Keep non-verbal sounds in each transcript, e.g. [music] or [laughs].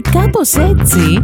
Και κάπως έτσι...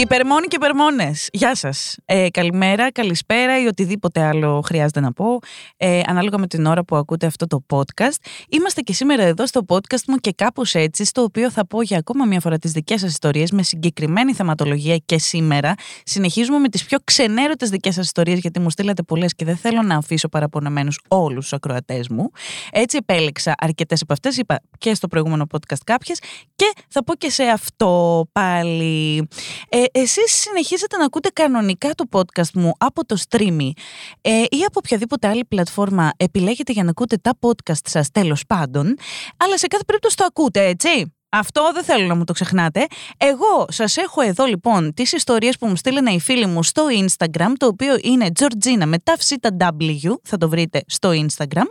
Υπερμόνοι και υπερμόνες. Γεια σας. Ε, καλημέρα, καλησπέρα ή οτιδήποτε άλλο χρειάζεται να πω, ε, ανάλογα με την ώρα που ακούτε αυτό το podcast. Είμαστε και σήμερα εδώ στο podcast μου και κάπως έτσι, στο οποίο θα πω για ακόμα μια φορά τις δικές σας ιστορίες με συγκεκριμένη θεματολογία και σήμερα. Συνεχίζουμε με τις πιο ξενέρωτες δικές σας ιστορίες, γιατί μου στείλατε πολλές και δεν θέλω να αφήσω παραπονεμένους όλους τους ακροατές μου. Έτσι επέλεξα αρκετές από αυτές, είπα και στο προηγούμενο podcast κάποιες και θα πω και σε αυτό πάλι. Ε, εσείς συνεχίζετε να ακούτε κανονικά το podcast μου από το streamy ε, ή από οποιαδήποτε άλλη πλατφόρμα επιλέγετε για να ακούτε τα podcast σας τέλος πάντων, αλλά σε κάθε περίπτωση το ακούτε, έτσι; Αυτό δεν θέλω να μου το ξεχνάτε. Εγώ σας έχω εδώ λοιπόν τις ιστορίες που μου στείλανε οι φίλοι μου στο Instagram, το οποίο είναι Georgina με W, θα το βρείτε στο Instagram.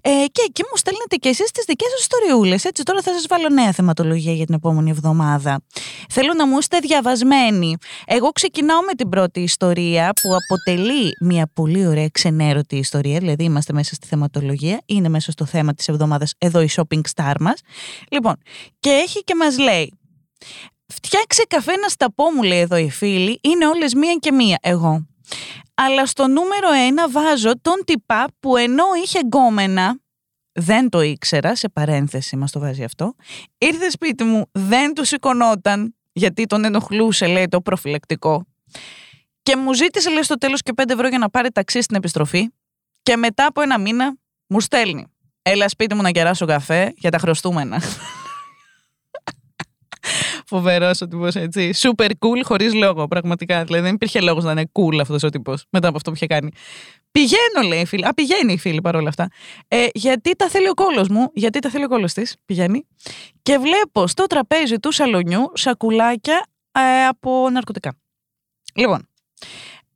Ε, και εκεί μου στέλνετε και εσείς τις δικές σας ιστοριούλες. Έτσι, τώρα θα σας βάλω νέα θεματολογία για την επόμενη εβδομάδα. Θέλω να μου είστε διαβασμένοι. Εγώ ξεκινάω με την πρώτη ιστορία που αποτελεί μια πολύ ωραία ξενέρωτη ιστορία, δηλαδή είμαστε μέσα στη θεματολογία, είναι μέσα στο θέμα της εβδομάδας εδώ η shopping star μας. Λοιπόν, και έχει και μας λέει Φτιάξε καφέ να στα πω μου λέει εδώ η φίλη Είναι όλες μία και μία εγώ Αλλά στο νούμερο ένα βάζω τον τυπά που ενώ είχε γκόμενα δεν το ήξερα, σε παρένθεση μας το βάζει αυτό. Ήρθε σπίτι μου, δεν του σηκωνόταν, γιατί τον ενοχλούσε, λέει, το προφυλακτικό. Και μου ζήτησε, λέει, στο τέλος και 5 ευρώ για να πάρει ταξί στην επιστροφή. Και μετά από ένα μήνα μου στέλνει. Έλα σπίτι μου να κεράσω καφέ για τα χρωστούμενα. Φοβερός ο τύπος έτσι. Super cool, χωρίς λόγο, πραγματικά. Δηλαδή δεν υπήρχε λόγος να είναι cool αυτός ο τύπος μετά από αυτό που είχε κάνει. Πηγαίνω, λέει η φίλη. Α, πηγαίνει η φίλη παρόλα αυτά. Ε, γιατί τα θέλει ο κόλος μου, γιατί τα θέλει ο κόλος της. Πηγαίνει. Και βλέπω στο τραπέζι του σαλονιού σακουλάκια ε, από ναρκωτικά. Λοιπόν,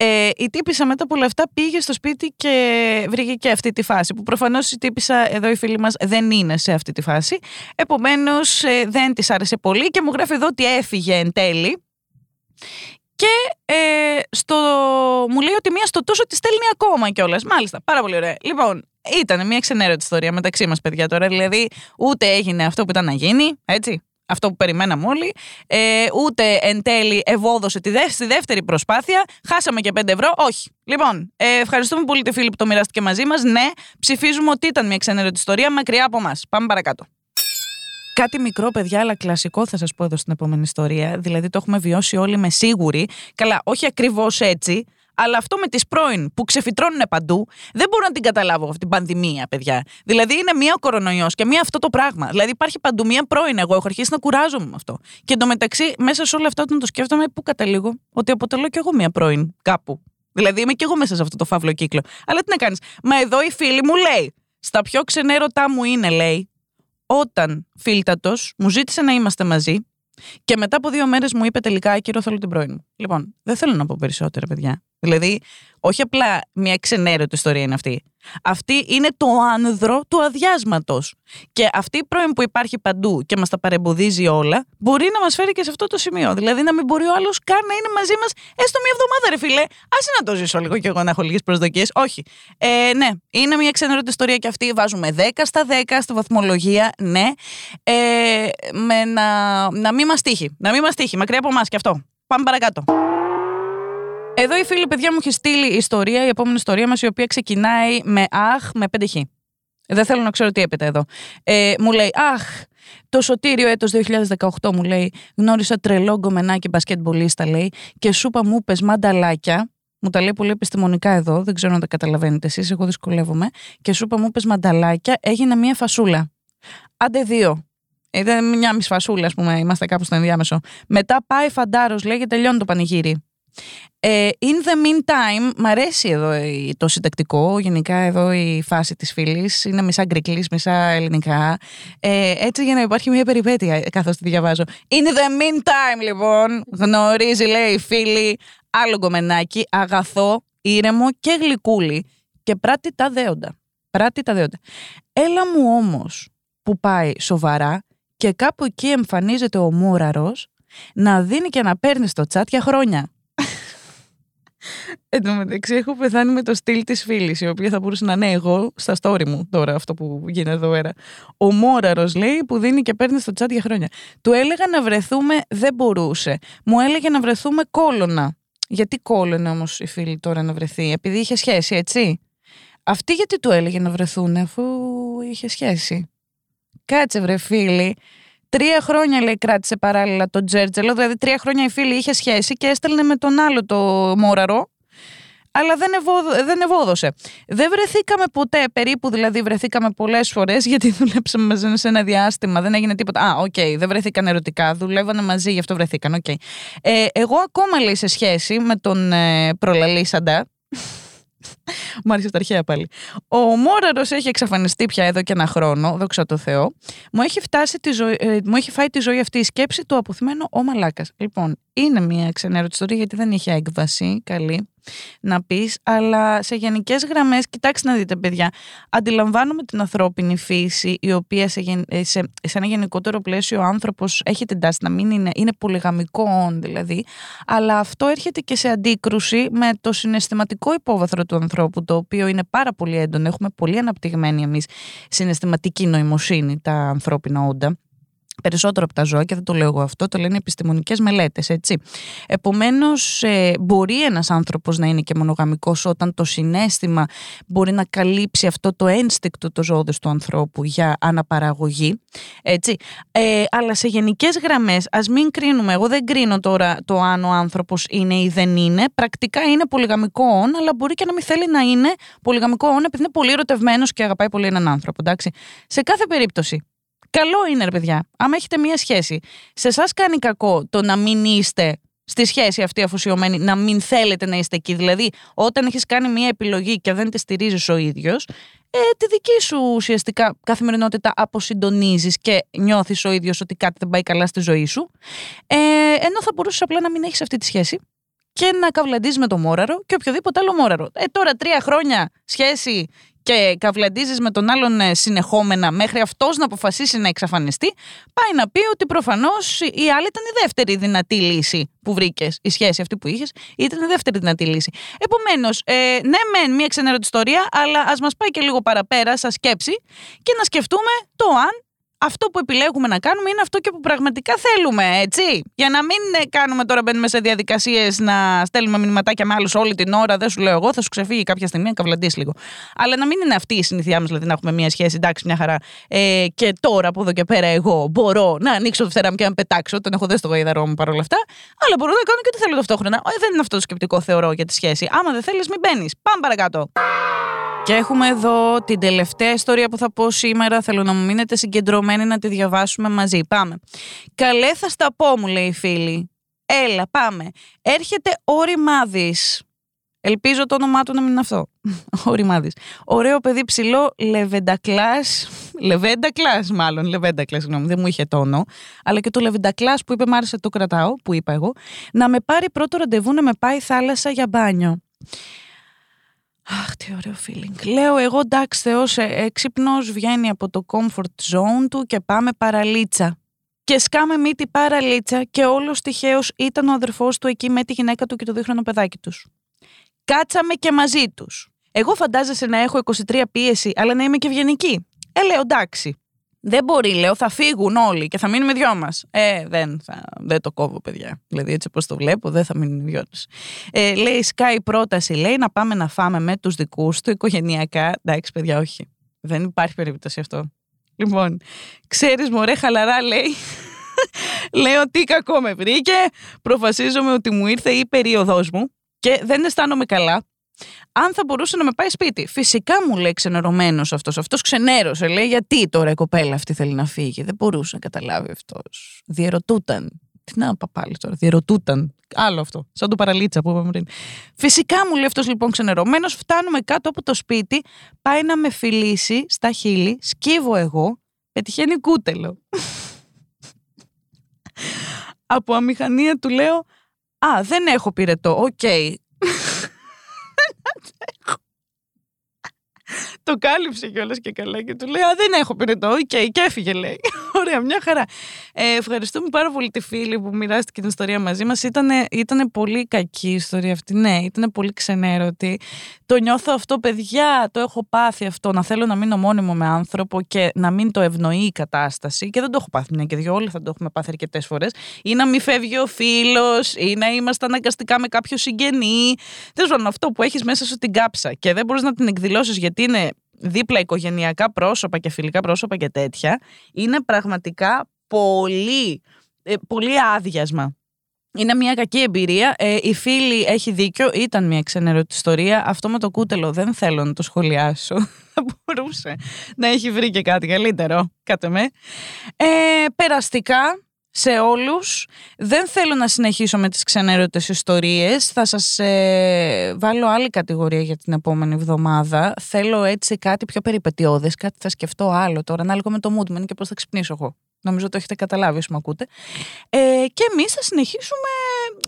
ε, η τύπησα μετά από όλα αυτά πήγε στο σπίτι και βρήκε και αυτή τη φάση. Που προφανώς η τύπησα, εδώ η φίλη μας, δεν είναι σε αυτή τη φάση. Επομένως ε, δεν της άρεσε πολύ και μου γράφει εδώ ότι έφυγε εν τέλει. Και ε, στο, μου λέει ότι μία στο τόσο τη στέλνει ακόμα κιόλας. Μάλιστα, πάρα πολύ ωραία. Λοιπόν, ήταν μια ξενέρωτη ιστορία μεταξύ μας, παιδιά τώρα. Δηλαδή, ούτε έγινε αυτό που ήταν να γίνει, έτσι αυτό που περιμέναμε όλοι, ε, ούτε εν τέλει ευόδωσε τη στη δεύτερη προσπάθεια. Χάσαμε και 5 ευρώ. Όχι. Λοιπόν, ε, ευχαριστούμε πολύ τη φίλη που το μοιράστηκε μαζί μας. Ναι, ψηφίζουμε ότι ήταν μια ξενέρωτη ιστορία μακριά από εμάς. Πάμε παρακάτω. Κάτι μικρό, παιδιά, αλλά κλασικό θα σας πω εδώ στην επόμενη ιστορία. Δηλαδή, το έχουμε βιώσει όλοι με σίγουρη. Καλά, όχι ακριβώς έτσι, αλλά αυτό με τις πρώην που ξεφυτρώνουν παντού, δεν μπορώ να την καταλάβω αυτή την πανδημία, παιδιά. Δηλαδή είναι μία ο κορονοϊός και μία αυτό το πράγμα. Δηλαδή υπάρχει παντού μία πρώην. Εγώ έχω αρχίσει να κουράζομαι με αυτό. Και εντωμεταξύ, μέσα σε όλα αυτά, όταν το σκέφτομαι, πού καταλήγω, ότι αποτελώ κι εγώ μία πρώην κάπου. Δηλαδή είμαι κι εγώ μέσα σε αυτό το φαύλο κύκλο. Αλλά τι να κάνεις; Μα εδώ η φίλη μου λέει. Στα πιο ξενέρωτά μου είναι, λέει, όταν φίλτατος μου ζήτησε να είμαστε μαζί και μετά από δύο μέρες μου είπε τελικά, Άκυρο, θέλω την πρώην μου. Λοιπόν, δεν θέλω να πω περισσότερα, παιδιά. Δηλαδή, όχι απλά μια ξενέρωτη ιστορία είναι αυτή. Αυτή είναι το άνδρο του αδειάσματος. Και αυτή η πρώην που υπάρχει παντού και μας τα παρεμποδίζει όλα, μπορεί να μας φέρει και σε αυτό το σημείο. Δηλαδή, να μην μπορεί ο άλλος καν να είναι μαζί μας έστω μια εβδομάδα, ρε φίλε. Άσε να το ζήσω λίγο κι εγώ να έχω λίγες προσδοκίες. Όχι. Ε, ναι, είναι μια ξενέρωτη ιστορία και αυτή. Βάζουμε 10 στα 10 στη βαθμολογία, ναι. Ε, με να, να μην μας τύχει. Να μην μας τύχει. Μακριά από εμάς κι αυτό. Πάμε παρακάτω. Εδώ η φίλη παιδιά μου έχει στείλει ιστορία, η επόμενη ιστορία μας, η οποία ξεκινάει με Αχ με 5 Δεν θέλω να ξέρω τι έπεται εδώ. Ε, μου λέει Αχ, το σωτήριο έτος 2018 μου λέει Γνώρισα τρελό γκομενάκι μπασκετμπολίστα λέει Και σούπα μου πες μανταλάκια μου τα λέει πολύ επιστημονικά εδώ, δεν ξέρω αν τα καταλαβαίνετε εσείς, εγώ δυσκολεύομαι. Και σούπα μου πες μανταλάκια, έγινε μία φασούλα. Άντε δύο. Ήταν μια μισή φασούλα, ας πούμε, είμαστε κάπου στο ενδιάμεσο. Μετά πάει φαντάρος, λέει και τελειώνει το πανηγύρι. Ε, in the meantime, μ' αρέσει εδώ το συντακτικό, γενικά εδώ η φάση της φίλης, είναι μισά γκρικλής, μισά ελληνικά, ε, έτσι για να υπάρχει μια περιπέτεια καθώς τη διαβάζω. In the meantime, λοιπόν, γνωρίζει, λέει η φίλη, άλλο γκομενάκι, αγαθό, ήρεμο και γλυκούλι και πράττει τα δέοντα. Πράττει τα δέοντα. Έλα μου όμως που πάει σοβαρά και κάπου εκεί εμφανίζεται ο Μούραρος να δίνει και να παίρνει στο τσάτ για χρόνια. Εν τω μεταξύ, έχω πεθάνει με το στυλ της φίλης, η οποία θα μπορούσε να είναι εγώ στα story μου τώρα, αυτό που γίνεται εδώ πέρα. Ο Μόραρος λέει που δίνει και παίρνει στο chat για χρόνια. Του έλεγα να βρεθούμε, δεν μπορούσε. Μου έλεγε να βρεθούμε κόλωνα. Γιατί κόλωνε όμως η φίλη τώρα να βρεθεί, επειδή είχε σχέση, έτσι; Αυτή γιατί του έλεγε να βρεθούν, αφού είχε σχέση; Κάτσε βρε φίλη. Τρία χρόνια λέει κράτησε παράλληλα τον Τζέρτζελο, δηλαδή τρία χρόνια η φίλη είχε σχέση και έστελνε με τον άλλο το Μόραρο, αλλά δεν, ευόδο, δεν ευόδωσε. Δεν βρεθήκαμε ποτέ, περίπου δηλαδή βρεθήκαμε πολλές φορές, γιατί [laughs] δουλέψαμε μαζί σε ένα διάστημα, δεν έγινε τίποτα. Α, OK, okay, δεν βρεθήκαν ερωτικά, δουλεύανε μαζί, γι' αυτό βρεθήκαν. Okay. Ε, εγώ ακόμα λέει σε σχέση με τον ε, προλαλήσαντα, μου άρεσε τα αρχαία πάλι. Ο Μόραρος έχει εξαφανιστεί πια εδώ και ένα χρόνο, δόξα τω Θεώ. Μου έχει, φτάσει τη ζωή, ε, μου έχει φάει τη ζωή αυτή η σκέψη του αποθυμένο ο Μαλάκας. Λοιπόν, είναι μια ξενέρωτη ιστορία γιατί δεν είχε έκβαση καλή να πεις, αλλά σε γενικές γραμμές, κοιτάξτε να δείτε, παιδιά. Αντιλαμβάνομαι την ανθρώπινη φύση, η οποία σε, ε, σε, σε ένα γενικότερο πλαίσιο ο άνθρωπος έχει την τάση να μην είναι, είναι πολυγαμικό δηλαδή, αλλά αυτό έρχεται και σε αντίκρουση με το συναισθηματικό υπόβαθρο του ανθρώπου, το οποίο είναι πάρα πολύ έντονο. Έχουμε πολύ αναπτυγμένη εμείς συναισθηματική νοημοσύνη, τα ανθρώπινα όντα περισσότερο από τα ζώα και δεν το λέω εγώ αυτό, το λένε επιστημονικές μελέτες, έτσι. Επομένως, ε, μπορεί ένας άνθρωπος να είναι και μονογαμικός όταν το συνέστημα μπορεί να καλύψει αυτό το ένστικτο το ζώδες του ανθρώπου για αναπαραγωγή, έτσι. Ε, αλλά σε γενικές γραμμές, ας μην κρίνουμε, εγώ δεν κρίνω τώρα το αν ο άνθρωπος είναι ή δεν είναι, πρακτικά είναι πολυγαμικό όν, αλλά μπορεί και να μην θέλει να είναι πολυγαμικό όν επειδή είναι πολύ ερωτευμένος και αγαπάει πολύ έναν άνθρωπο, εντάξει. Σε κάθε περίπτωση, Καλό είναι, ρε παιδιά, άμα έχετε μία σχέση. Σε εσάς κάνει κακό το να μην είστε στη σχέση αυτή αφοσιωμένη, να μην θέλετε να είστε εκεί. Δηλαδή, όταν έχεις κάνει μία επιλογή και δεν τη στηρίζεις ο ίδιος, ε, τη δική σου ουσιαστικά καθημερινότητα αποσυντονίζεις και νιώθεις ο ίδιος ότι κάτι δεν πάει καλά στη ζωή σου. Ε, ενώ θα μπορούσες απλά να μην έχεις αυτή τη σχέση και να καυλαντίζει με το μόραρο και οποιοδήποτε άλλο μόραρο. Ε, τώρα τρία χρόνια σχέση και καυλαντίζει με τον άλλον ε, συνεχόμενα μέχρι αυτός να αποφασίσει να εξαφανιστεί, πάει να πει ότι προφανώς η άλλη ήταν η δεύτερη δυνατή λύση που βρήκες, η σχέση αυτή που είχες, ήταν η δεύτερη δυνατή λύση. Επομένως, ε, ναι, μεν μία ξενέρωτη ιστορία, αλλά ας μας πάει και λίγο παραπέρα σαν σκέψη και να σκεφτούμε το αν αυτό που επιλέγουμε να κάνουμε είναι αυτό και που πραγματικά θέλουμε, έτσι. Για να μην ε, κάνουμε τώρα, μπαίνουμε σε διαδικασίες να στέλνουμε μηνυματάκια με άλλους όλη την ώρα. Δεν σου λέω εγώ, θα σου ξεφύγει κάποια στιγμή, να καυλαντήσει λίγο. Αλλά να μην είναι αυτή η συνήθειά μας, δηλαδή να έχουμε μια σχέση, εντάξει, μια χαρά. Ε, και τώρα από εδώ και πέρα εγώ μπορώ να ανοίξω το φτερά μου και να πετάξω. Τον έχω δει στο γαϊδαρό μου παρόλα αυτά. Αλλά μπορώ να κάνω και τι θέλω ταυτόχρονα. Ε, δεν είναι αυτό το σκεπτικό, θεωρώ, για τη σχέση. Άμα δεν θέλεις, μην μπαίνεις. Πάμε παρακάτω. Και έχουμε εδώ την τελευταία ιστορία που θα πω σήμερα. Θέλω να μου μείνετε συγκεντρωμένοι να τη διαβάσουμε μαζί. Πάμε. Καλέ θα στα πω, μου λέει η φίλη. Έλα, πάμε. Έρχεται ο Ρημάδης. Ελπίζω το όνομά του να μην είναι αυτό. [laughs] Ο Ρημάδης. Ωραίο παιδί ψηλό, λεβεντακλάς. Λεβέντακλάς μάλλον, λεβέντακλάς, συγγνώμη, δεν μου είχε τόνο. Αλλά και το λεβεντακλάς που είπε μ' άρεσε το κρατάω, που είπα εγώ. Να με πάρει πρώτο ραντεβού να με πάει θάλασσα για μπάνιο. Αχ, τι ωραίο feeling. Λέω εγώ εντάξει Θεός έξυπνος βγαίνει από το comfort zone του και πάμε παραλίτσα. Και σκάμε μύτη παραλίτσα και όλος τυχαίως ήταν ο αδερφός του εκεί με τη γυναίκα του και το δίχρονο παιδάκι τους. Κάτσαμε και μαζί τους. Εγώ φαντάζεσαι να έχω 23 πίεση αλλά να είμαι και ευγενική. Ε, λέω εντάξει. Δεν μπορεί, λέω, θα φύγουν όλοι και θα μείνουμε δυο μας. Ε, δεν, θα, δεν το κόβω, παιδιά. Δηλαδή, έτσι όπως το βλέπω, δεν θα μείνουν δυο μα. Ε, λέει, σκάει πρόταση, λέει, να πάμε να φάμε με τους δικούς του οικογενειακά. Εντάξει, παιδιά, όχι. Δεν υπάρχει περίπτωση αυτό. Λοιπόν, ξέρεις, μωρέ, χαλαρά, λέει. [laughs] Λέω τι κακό με βρήκε. Προφασίζομαι ότι μου ήρθε η περίοδός μου και δεν αισθάνομαι καλά αν θα μπορούσε να με πάει σπίτι. Φυσικά μου λέει ξενερωμένος αυτός. Αυτός ξενέρωσε. Λέει γιατί τώρα η κοπέλα αυτή θέλει να φύγει; Δεν μπορούσε να καταλάβει αυτός. Διερωτούταν. Τι να είπα πάλι τώρα. Διερωτούταν. Άλλο αυτό. Σαν το παραλίτσα που είπαμε πριν. Φυσικά μου λέει αυτός λοιπόν ξενερωμένος. Φτάνουμε κάτω από το σπίτι. Πάει να με φιλήσει στα χείλη. Σκύβω εγώ. Πετυχαίνει κούτελο. [laughs] από αμηχανία του λέω Α, δεν έχω πυρετό. OK. Okay. Το κάλυψε κιόλας και καλά και του λέει Α, δεν έχω πυρετό. OK, okay, και έφυγε, λέει. [laughs] Ωραία, μια χαρά. Ε, ευχαριστούμε πάρα πολύ τη φίλη που μοιράστηκε την ιστορία μαζί μας. Ήτανε, ήτανε πολύ κακή η ιστορία αυτή. Ναι, ήταν πολύ ξενέρωτη. Το νιώθω αυτό, παιδιά. Το έχω πάθει αυτό. Να θέλω να μείνω μόνιμο με άνθρωπο και να μην το ευνοεί η κατάσταση. Και δεν το έχω πάθει μια και δυο. Όλοι θα το έχουμε πάθει αρκετές φορές. Ή να μην φεύγει ο φίλος, ή να είμαστε αναγκαστικά με κάποιο συγγενή. Τέλος πάντων, αυτό που έχεις μέσα σου την κάψα και δεν μπορείς να την εκδηλώσεις γιατί είναι δίπλα οικογενειακά πρόσωπα και φιλικά πρόσωπα και τέτοια, είναι πραγματικά πολύ, ε, πολύ άδιασμα. Είναι μια κακή εμπειρία. Ε, η φίλη έχει δίκιο. Ήταν μια ξενερωτή ιστορία. Αυτό με το κούτελο δεν θέλω να το σχολιάσω. [laughs] Θα μπορούσε να έχει βρει και κάτι καλύτερο. Κάτε με. Ε, περαστικά σε όλους. Δεν θέλω να συνεχίσω με τις ξενέρωτες ιστορίες. Θα σας ε, βάλω άλλη κατηγορία για την επόμενη εβδομάδα. Θέλω έτσι κάτι πιο περιπετειώδες, κάτι θα σκεφτώ άλλο τώρα, ανάλογα με το mood μου και πώς θα ξυπνήσω εγώ. Νομίζω το έχετε καταλάβει όσο με ακούτε. Ε, και εμείς θα συνεχίσουμε.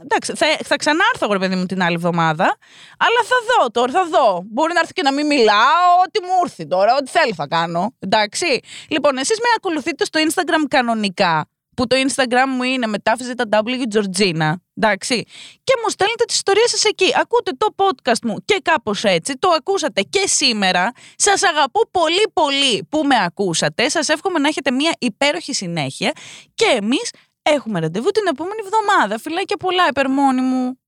Εντάξει, θα, θα ξανάρθω εγώ, παιδί μου, την άλλη εβδομάδα. Αλλά θα δω τώρα, θα δω. Μπορεί να έρθει και να μην μιλάω, ό,τι μου έρθει τώρα, ό,τι θέλει θα κάνω. Εντάξει. Λοιπόν, εσείς με ακολουθείτε στο Instagram κανονικά που το Instagram μου είναι μετάφυση τα W Georgina. Εντάξει. Και μου στέλνετε τις ιστορίες σας εκεί. Ακούτε το podcast μου και κάπως έτσι. Το ακούσατε και σήμερα. Σας αγαπώ πολύ πολύ που με ακούσατε. Σας εύχομαι να έχετε μια υπέροχη συνέχεια. Και εμείς έχουμε ραντεβού την επόμενη εβδομάδα. Φιλάκια πολλά, υπερμόνη μου.